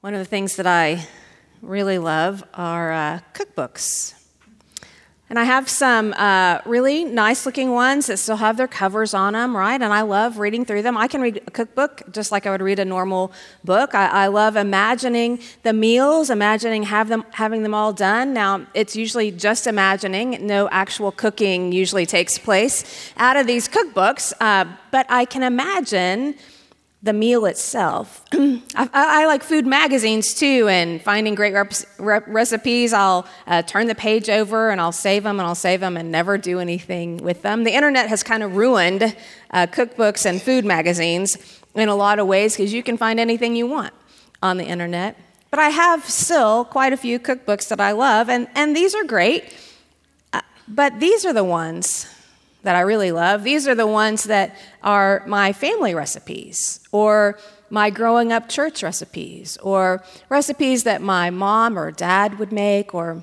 One of the things that I really love are uh, cookbooks. And I have some uh, really nice looking ones that still have their covers on them, right? And I love reading through them. I can read a cookbook just like I would read a normal book. I, I love imagining the meals, imagining have them, having them all done. Now, it's usually just imagining, no actual cooking usually takes place out of these cookbooks, uh, but I can imagine the meal itself. I, I, like food magazines too, and finding great rep- rep- recipes. I'll uh, turn the page over and I'll save them and I'll save them and never do anything with them. The internet has kind of ruined uh, cookbooks and food magazines in a lot of ways because you can find anything you want on the internet. But I have still quite a few cookbooks that I love, and, and these are great. Uh, but these are the ones that I really love. These are the ones that are my family recipes or my growing up church recipes or recipes that my mom or dad would make or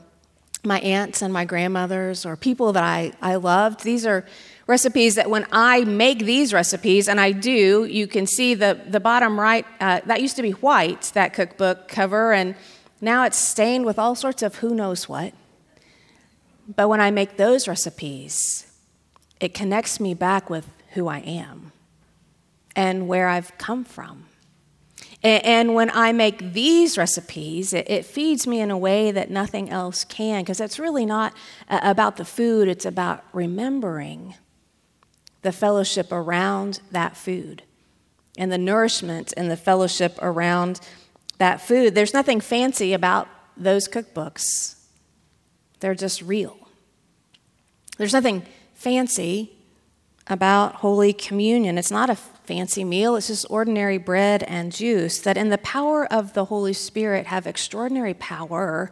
my aunts and my grandmothers or people that I, I loved. These are recipes that when I make these recipes, and I do, you can see the, the bottom right, uh, that used to be white, that cookbook cover, and now it's stained with all sorts of who knows what. But when I make those recipes, it connects me back with who I am and where I've come from. And when I make these recipes, it feeds me in a way that nothing else can, because it's really not uh, about the food, it's about remembering the fellowship around that food and the nourishment and the fellowship around that food. There's nothing fancy about those cookbooks, they're just real. There's nothing fancy about Holy Communion. It's not a fancy meal, it's just ordinary bread and juice that, in the power of the Holy Spirit, have extraordinary power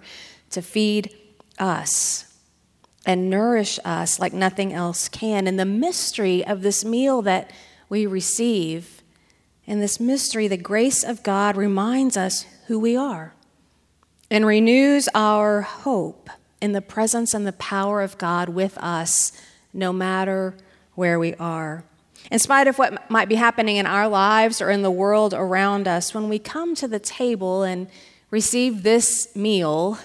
to feed us and nourish us like nothing else can. And the mystery of this meal that we receive, in this mystery, the grace of God reminds us who we are and renews our hope in the presence and the power of God with us no matter where we are. In spite of what might be happening in our lives or in the world around us, when we come to the table and receive this meal,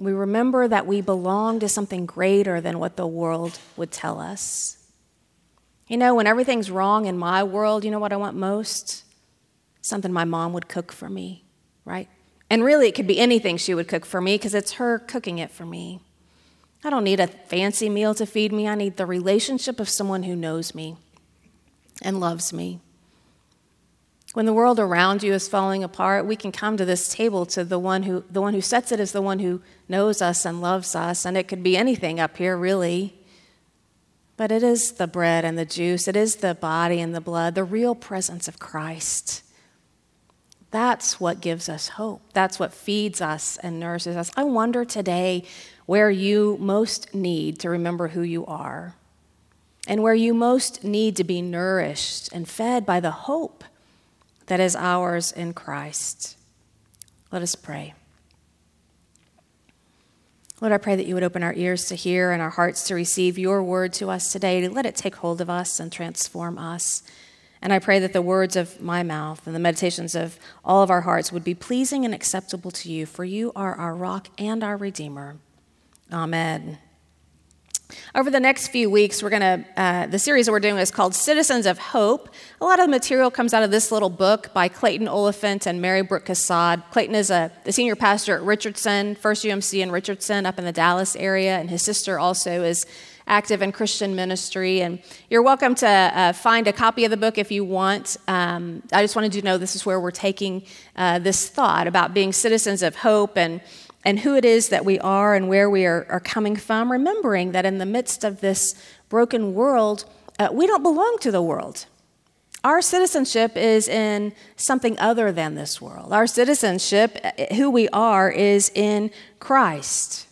we remember that we belong to something greater than what the world would tell us. You know, when everything's wrong in my world, you know what I want most? Something my mom would cook for me, right? And really, it could be anything she would cook for me because it's her cooking it for me. I don't need a fancy meal to feed me. I need the relationship of someone who knows me and loves me. When the world around you is falling apart, we can come to this table to the one who the one who sets it is the one who knows us and loves us, and it could be anything up here really. But it is the bread and the juice, it is the body and the blood, the real presence of Christ. That's what gives us hope. That's what feeds us and nourishes us. I wonder today where you most need to remember who you are and where you most need to be nourished and fed by the hope that is ours in Christ. Let us pray. Lord, I pray that you would open our ears to hear and our hearts to receive your word to us today, to let it take hold of us and transform us. And I pray that the words of my mouth and the meditations of all of our hearts would be pleasing and acceptable to you, for you are our rock and our redeemer. Amen. Over the next few weeks, we're going to, uh, the series that we're doing is called Citizens of Hope. A lot of the material comes out of this little book by Clayton Oliphant and Mary Brooke Casad. Clayton is a, the senior pastor at Richardson, First UMC in Richardson, up in the Dallas area, and his sister also is active in Christian ministry. And you're welcome to uh, find a copy of the book if you want. Um, I just wanted you to know this is where we're taking uh, this thought about being citizens of hope and and who it is that we are and where we are, are coming from, remembering that in the midst of this broken world, uh, we don't belong to the world. Our citizenship is in something other than this world. Our citizenship, uh, who we are, is in Christ.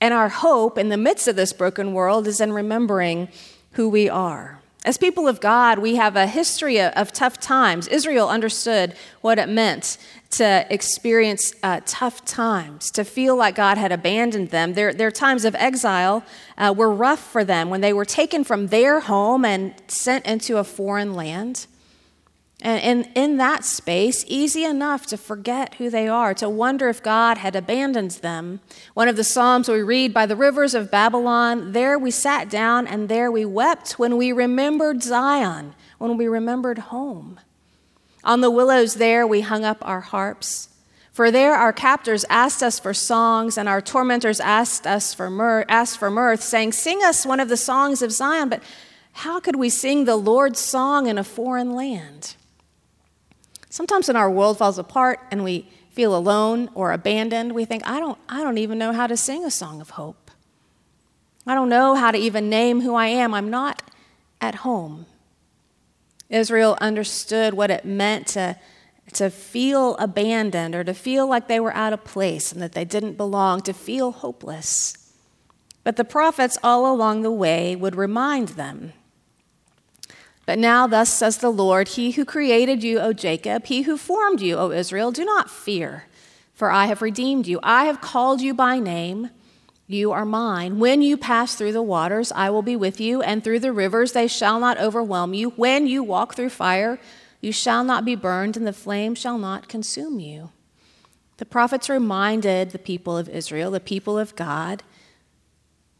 And our hope in the midst of this broken world is in remembering who we are. As people of God, we have a history of tough times. Israel understood what it meant to experience uh, tough times, to feel like God had abandoned them. Their, their times of exile uh, were rough for them when they were taken from their home and sent into a foreign land. And in, that space, easy enough to forget who they are, to wonder if God had abandoned them. One of the Psalms we read, By the rivers of Babylon, there we sat down and there we wept when we remembered Zion, when we remembered home. On the willows there we hung up our harps. For there our captors asked us for songs, and our tormentors asked us for mirth, asked for mirth, saying, Sing us one of the songs of Zion. But how could we sing the Lord's song in a foreign land? Sometimes when our world falls apart and we feel alone or abandoned, we think, I don't, I don't even know how to sing a song of hope. I don't know how to even name who I am. I'm not at home. Israel understood what it meant to, to feel abandoned or to feel like they were out of place and that they didn't belong, to feel hopeless. But the prophets all along the way would remind them but now, thus says the Lord, He who created you, O Jacob, He who formed you, O Israel, do not fear, for I have redeemed you. I have called you by name. You are mine. When you pass through the waters, I will be with you, and through the rivers, they shall not overwhelm you. When you walk through fire, you shall not be burned, and the flame shall not consume you. The prophets reminded the people of Israel, the people of God,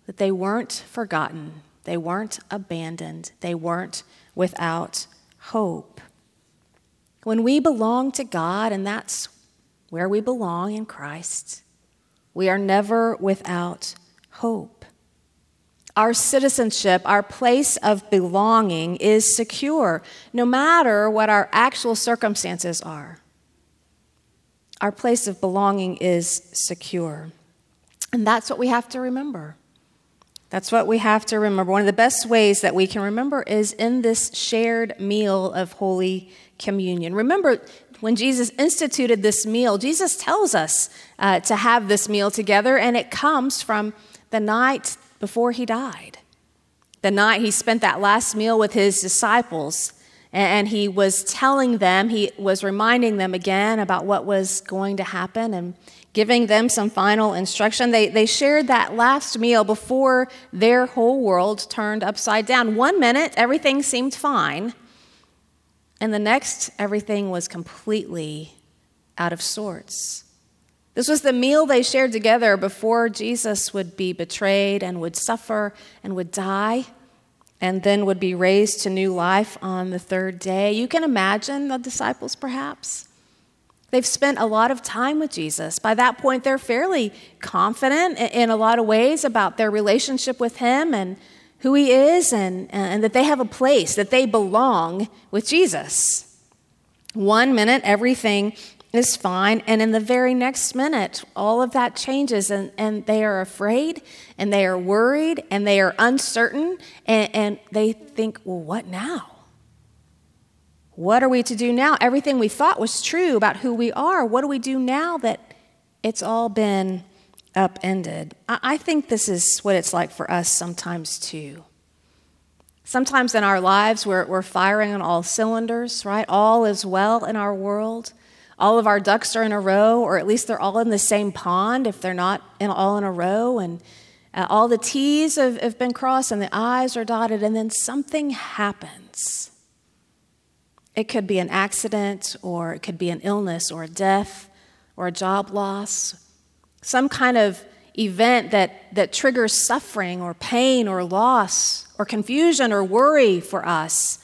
that they weren't forgotten, they weren't abandoned, they weren't without hope. When we belong to God, and that's where we belong in Christ, we are never without hope. Our citizenship, our place of belonging is secure, no matter what our actual circumstances are. Our place of belonging is secure. And that's what we have to remember. That's what we have to remember. One of the best ways that we can remember is in this shared meal of Holy Communion. Remember, when Jesus instituted this meal, Jesus tells us uh, to have this meal together, and it comes from the night before he died. The night he spent that last meal with his disciples, and he was telling them, he was reminding them again about what was going to happen. And giving them some final instruction. They, they shared that last meal before their whole world turned upside down. One minute, everything seemed fine, and the next, everything was completely out of sorts. This was the meal they shared together before Jesus would be betrayed and would suffer and would die and then would be raised to new life on the third day. You can imagine the disciples, perhaps. They've spent a lot of time with Jesus. By that point, they're fairly confident in a lot of ways about their relationship with Him and who He is, and, and that they have a place, that they belong with Jesus. One minute, everything is fine, and in the very next minute, all of that changes, and, and they are afraid, and they are worried, and they are uncertain, and, and they think, well, what now? What are we to do now? Everything we thought was true about who we are, what do we do now that it's all been upended? I think this is what it's like for us sometimes too. Sometimes in our lives, we're, we're firing on all cylinders, right? All is well in our world. All of our ducks are in a row, or at least they're all in the same pond if they're not in, all in a row. And uh, all the T's have, have been crossed and the I's are dotted, and then something happens it could be an accident, or it could be an illness, or a death, or a job loss, some kind of event that, that triggers suffering, or pain, or loss, or confusion, or worry for us.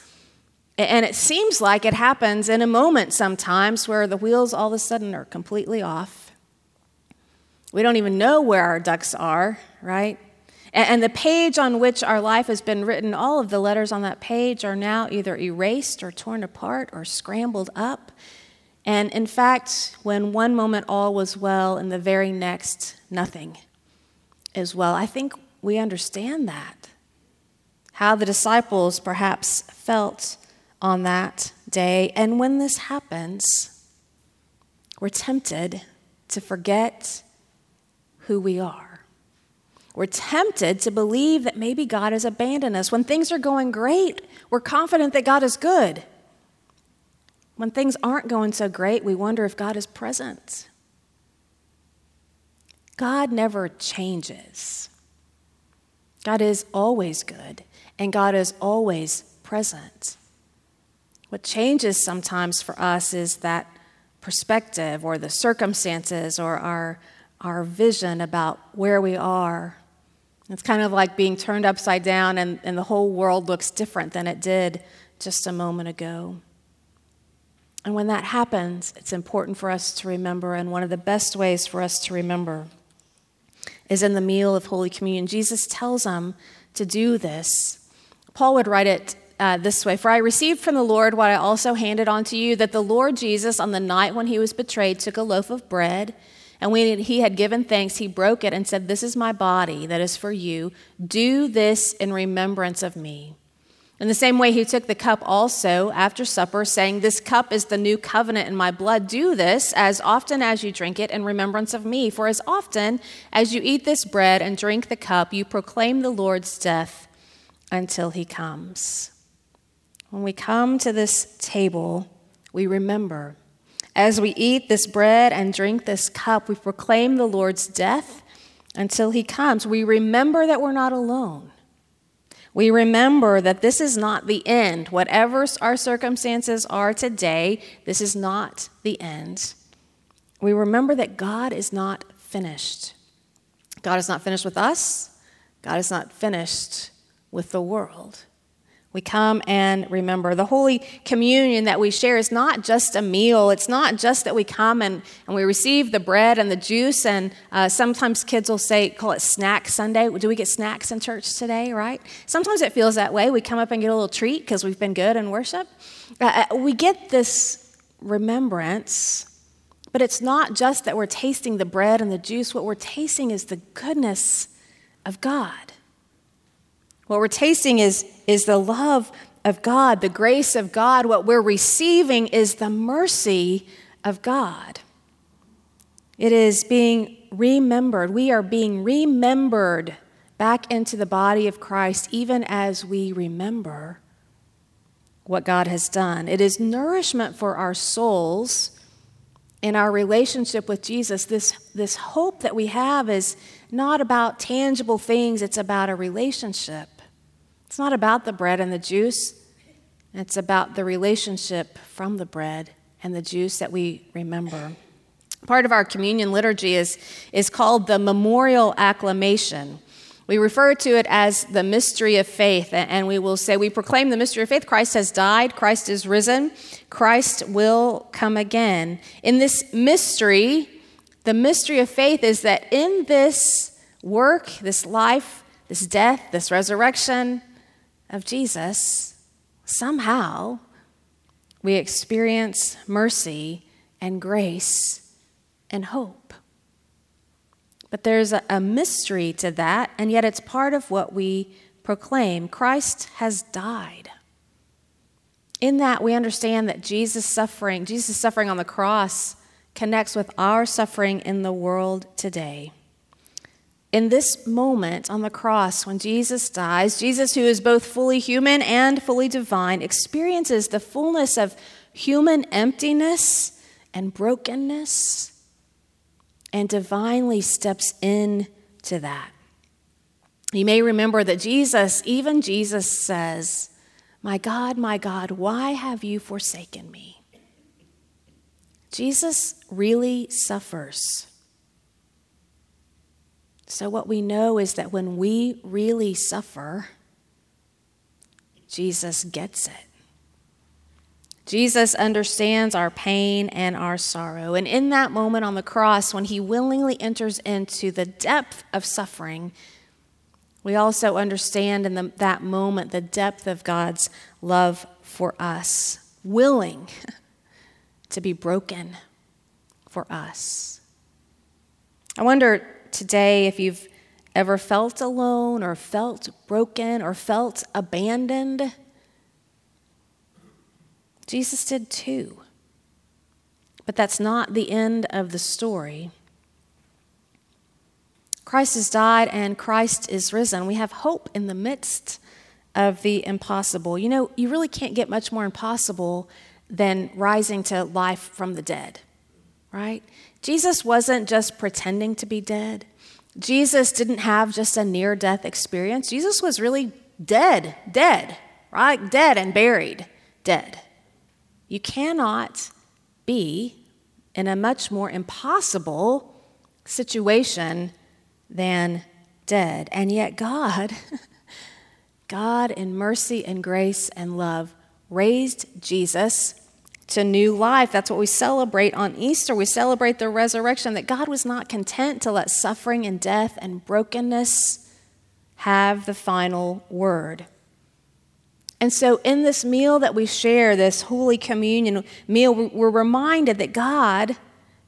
And it seems like it happens in a moment sometimes where the wheels all of a sudden are completely off. We don't even know where our ducks are, right? And the page on which our life has been written, all of the letters on that page are now either erased or torn apart or scrambled up. And in fact, when one moment all was well and the very next nothing is well, I think we understand that. How the disciples perhaps felt on that day. And when this happens, we're tempted to forget who we are. We're tempted to believe that maybe God has abandoned us. When things are going great, we're confident that God is good. When things aren't going so great, we wonder if God is present. God never changes. God is always good, and God is always present. What changes sometimes for us is that perspective or the circumstances or our, our vision about where we are. It's kind of like being turned upside down and, and the whole world looks different than it did just a moment ago. And when that happens, it's important for us to remember, and one of the best ways for us to remember is in the meal of Holy Communion. Jesus tells them to do this. Paul would write it uh, this way For I received from the Lord what I also handed on to you that the Lord Jesus, on the night when he was betrayed, took a loaf of bread. And when he had given thanks, he broke it and said, This is my body that is for you. Do this in remembrance of me. In the same way, he took the cup also after supper, saying, This cup is the new covenant in my blood. Do this as often as you drink it in remembrance of me. For as often as you eat this bread and drink the cup, you proclaim the Lord's death until he comes. When we come to this table, we remember. As we eat this bread and drink this cup, we proclaim the Lord's death until he comes. We remember that we're not alone we remember that this is not the end. Whatever our circumstances are today, this is not the end. We remember that God is not finished. God is not finished with us, God is not finished with the world we come and remember. The Holy Communion that we share is not just a meal. It's not just that we come and, and we receive the bread and the juice. And uh, sometimes kids will say, call it Snack Sunday. Do we get snacks in church today, right? Sometimes it feels that way. We come up and get a little treat because we've been good in worship. Uh, uh, we get this remembrance, but it's not just that we're tasting the bread and the juice. What we're tasting is the goodness of God. What we're tasting is, is the love of God, the grace of God. What we're receiving is the mercy of God. It is being remembered. We are being remembered back into the body of Christ, even as we remember what God has done. It is nourishment for our souls in our relationship with Jesus. This, this hope that we have is not about tangible things, it's about a relationship. It's not about the bread and the juice, it's about the relationship from the bread and the juice that we remember. Part of our communion liturgy is, is called the memorial acclamation. We refer to it as the mystery of faith, and we will say, We proclaim the mystery of faith. Christ has died, Christ is risen, Christ will come again. In this mystery, the mystery of faith is that in this work, this life, this death, this resurrection, of Jesus, somehow we experience mercy and grace and hope. But there's a, mystery to that, and yet it's part of what we proclaim. Christ has died. In that, we understand that Jesus' suffering, Jesus' suffering on the cross, connects with our suffering in the world today in this moment on the cross when Jesus dies, Jesus, who is both fully human and fully divine, experiences the fullness of human emptiness and brokenness and divinely steps into that. You may remember that Jesus, even Jesus says, My God, my God, why have you forsaken me? Jesus really suffers so, what we know is that when we really suffer, Jesus gets it. Jesus understands our pain and our sorrow. And in that moment on the cross, when he willingly enters into the depth of suffering, we also understand in the, that moment the depth of God's love for us, willing to be broken for us. I wonder today if you've ever felt alone or felt broken or felt abandoned. Jesus did too. But that's not the end of the story. Christ has died and Christ is risen. We have hope in the midst of the impossible. You know, you really can't get much more impossible than rising to life from the dead, right? Jesus wasn't just pretending to be dead. Jesus didn't have just a near death experience. Jesus was really dead, dead, right? Dead and buried, dead. You cannot be in a much more impossible situation than dead. And yet, God, God in mercy and grace and love, raised Jesus to new life. That's what we celebrate on Easter. We celebrate the resurrection, that God was not content to let suffering and death and brokenness have the final word. And so, in this meal that we share, this Holy Communion meal, we're reminded that God,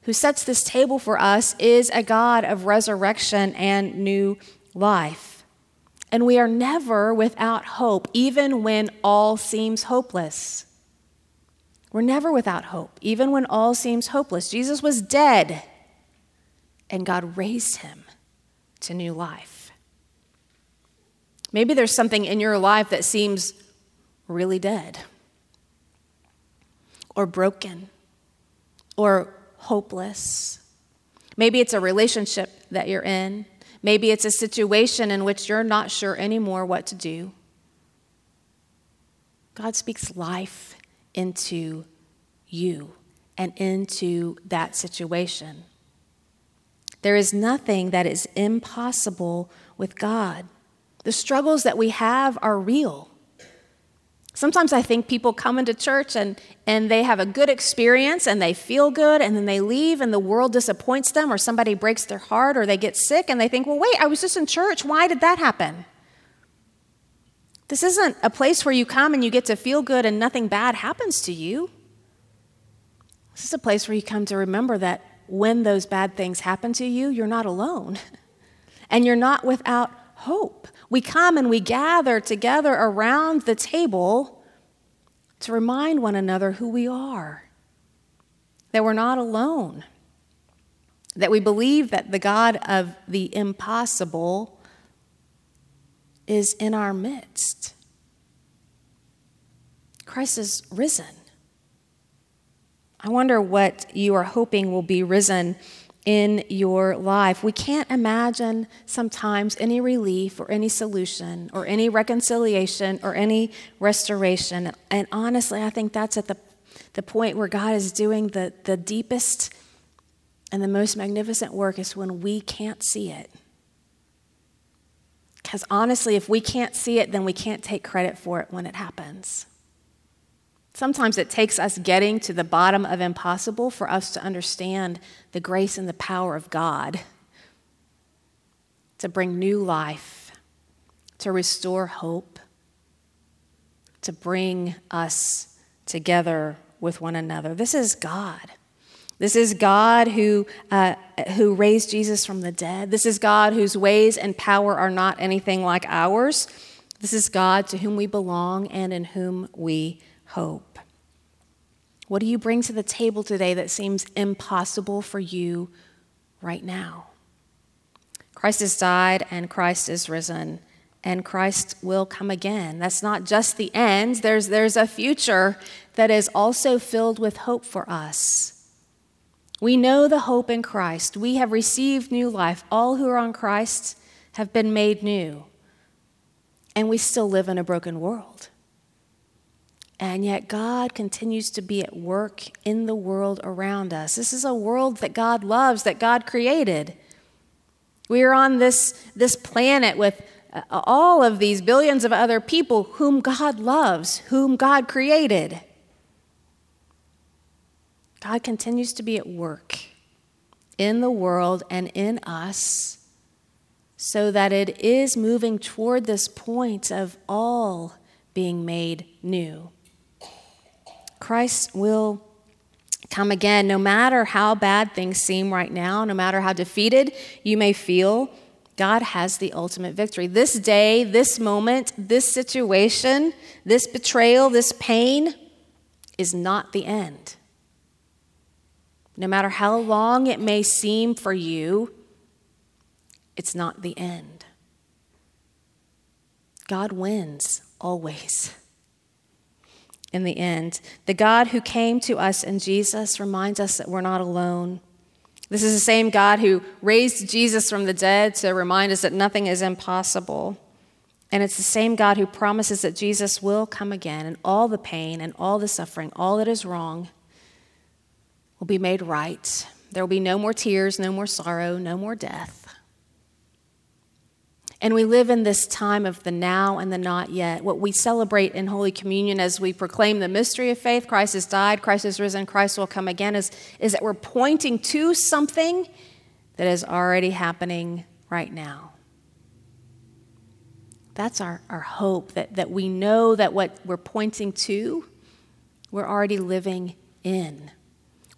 who sets this table for us, is a God of resurrection and new life. And we are never without hope, even when all seems hopeless. We're never without hope, even when all seems hopeless. Jesus was dead, and God raised him to new life. Maybe there's something in your life that seems really dead, or broken, or hopeless. Maybe it's a relationship that you're in. Maybe it's a situation in which you're not sure anymore what to do. God speaks life into you and into that situation. There is nothing that is impossible with God. The struggles that we have are real. Sometimes I think people come into church and, and they have a good experience and they feel good and then they leave and the world disappoints them or somebody breaks their heart or they get sick and they think, well, wait, I was just in church. Why did that happen? This isn't a place where you come and you get to feel good and nothing bad happens to you. This is a place where you come to remember that when those bad things happen to you, you're not alone and you're not without hope. We come and we gather together around the table to remind one another who we are, that we're not alone, that we believe that the God of the impossible is in our midst. Christ is risen. I wonder what you are hoping will be risen in your life. We can't imagine sometimes any relief or any solution or any reconciliation or any restoration. And honestly, I think that's at the, the point where God is doing the, the deepest and the most magnificent work is when we can't see it. Because honestly, if we can't see it, then we can't take credit for it when it happens. Sometimes it takes us getting to the bottom of impossible for us to understand the grace and the power of God to bring new life, to restore hope, to bring us together with one another. This is God. This is God who, uh, who raised Jesus from the dead. This is God whose ways and power are not anything like ours. This is God to whom we belong and in whom we hope. What do you bring to the table today that seems impossible for you right now? Christ has died and Christ is risen and Christ will come again. That's not just the end, there's, there's a future that is also filled with hope for us. We know the hope in Christ. We have received new life. All who are on Christ have been made new. And we still live in a broken world. And yet, God continues to be at work in the world around us. This is a world that God loves, that God created. We are on this, this planet with uh, all of these billions of other people whom God loves, whom God created. God continues to be at work in the world and in us so that it is moving toward this point of all being made new. Christ will come again, no matter how bad things seem right now, no matter how defeated you may feel. God has the ultimate victory. This day, this moment, this situation, this betrayal, this pain is not the end. No matter how long it may seem for you, it's not the end. God wins always. In the end, the God who came to us in Jesus reminds us that we're not alone. This is the same God who raised Jesus from the dead to remind us that nothing is impossible. And it's the same God who promises that Jesus will come again, and all the pain and all the suffering, all that is wrong, will be made right. There will be no more tears, no more sorrow, no more death. And we live in this time of the now and the not yet. What we celebrate in Holy Communion as we proclaim the mystery of faith Christ has died, Christ has risen, Christ will come again is, is that we're pointing to something that is already happening right now. That's our, our hope that, that we know that what we're pointing to, we're already living in.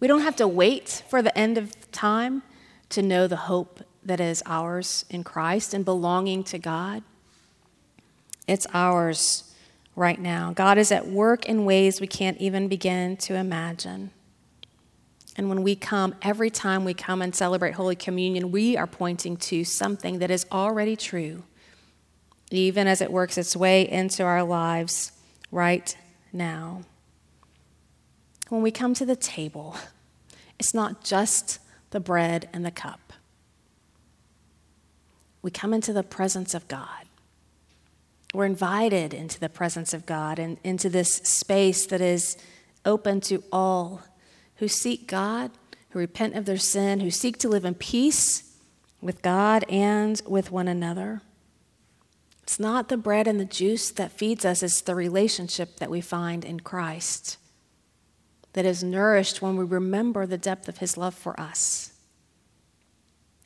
We don't have to wait for the end of time to know the hope that is ours in Christ and belonging to God. It's ours right now. God is at work in ways we can't even begin to imagine. And when we come, every time we come and celebrate Holy Communion, we are pointing to something that is already true, even as it works its way into our lives right now. When we come to the table, it's not just the bread and the cup we come into the presence of God. We're invited into the presence of God and into this space that is open to all who seek God, who repent of their sin, who seek to live in peace with God and with one another. It's not the bread and the juice that feeds us, it's the relationship that we find in Christ that is nourished when we remember the depth of his love for us.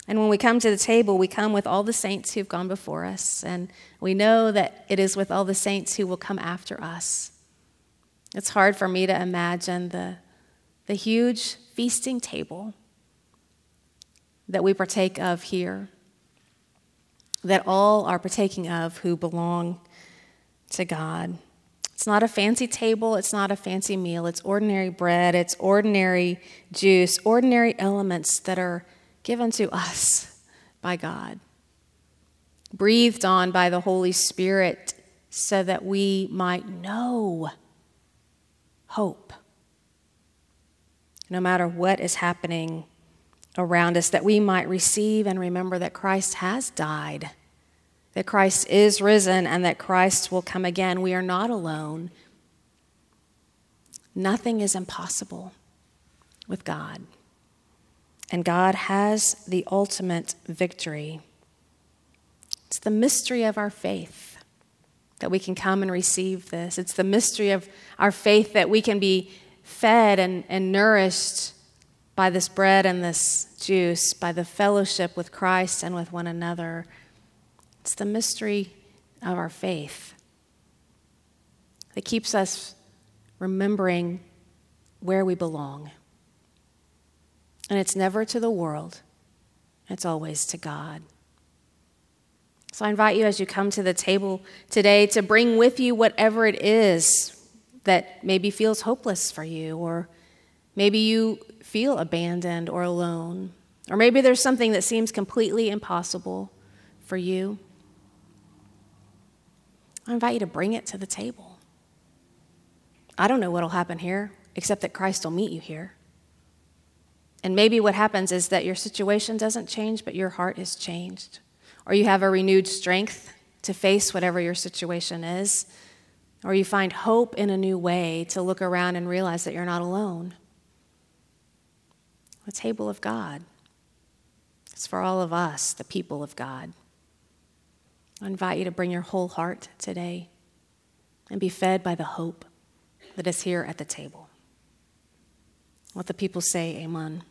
And when we come to the table, we come with all the saints who've gone before us, and we know that it is with all the saints who will come after us. It's hard for me to imagine the, the huge feasting table that we partake of here, that all are partaking of who belong to God. It's not a fancy table, it's not a fancy meal, it's ordinary bread, it's ordinary juice, ordinary elements that are given to us by God, breathed on by the Holy Spirit so that we might know hope. No matter what is happening around us, that we might receive and remember that Christ has died, that Christ is risen, and that Christ will come again. We are not alone. Nothing is impossible with God and God has the ultimate victory. It's the mystery of our faith that we can come and receive this. It's the mystery of our faith that we can be fed and, and nourished by this bread and this juice, by the fellowship with Christ and with one another. It's the mystery of our faith that keeps us remembering where we belong. And it's never to the world, it's always to God. So I invite you as you come to the table today to bring with you whatever it is that maybe feels hopeless for you, or maybe you feel abandoned or alone, or maybe there's something that seems completely impossible for you. I invite you to bring it to the table. I don't know what will happen here, except that Christ will meet you here. And maybe what happens is that your situation doesn't change, but your heart is changed. Or you have a renewed strength to face whatever your situation is. Or you find hope in a new way to look around and realize that you're not alone. The table of God. It's for all of us, the people of God. I invite you to bring your whole heart today and be fed by the hope that is here at the table. Let the people say, Amen.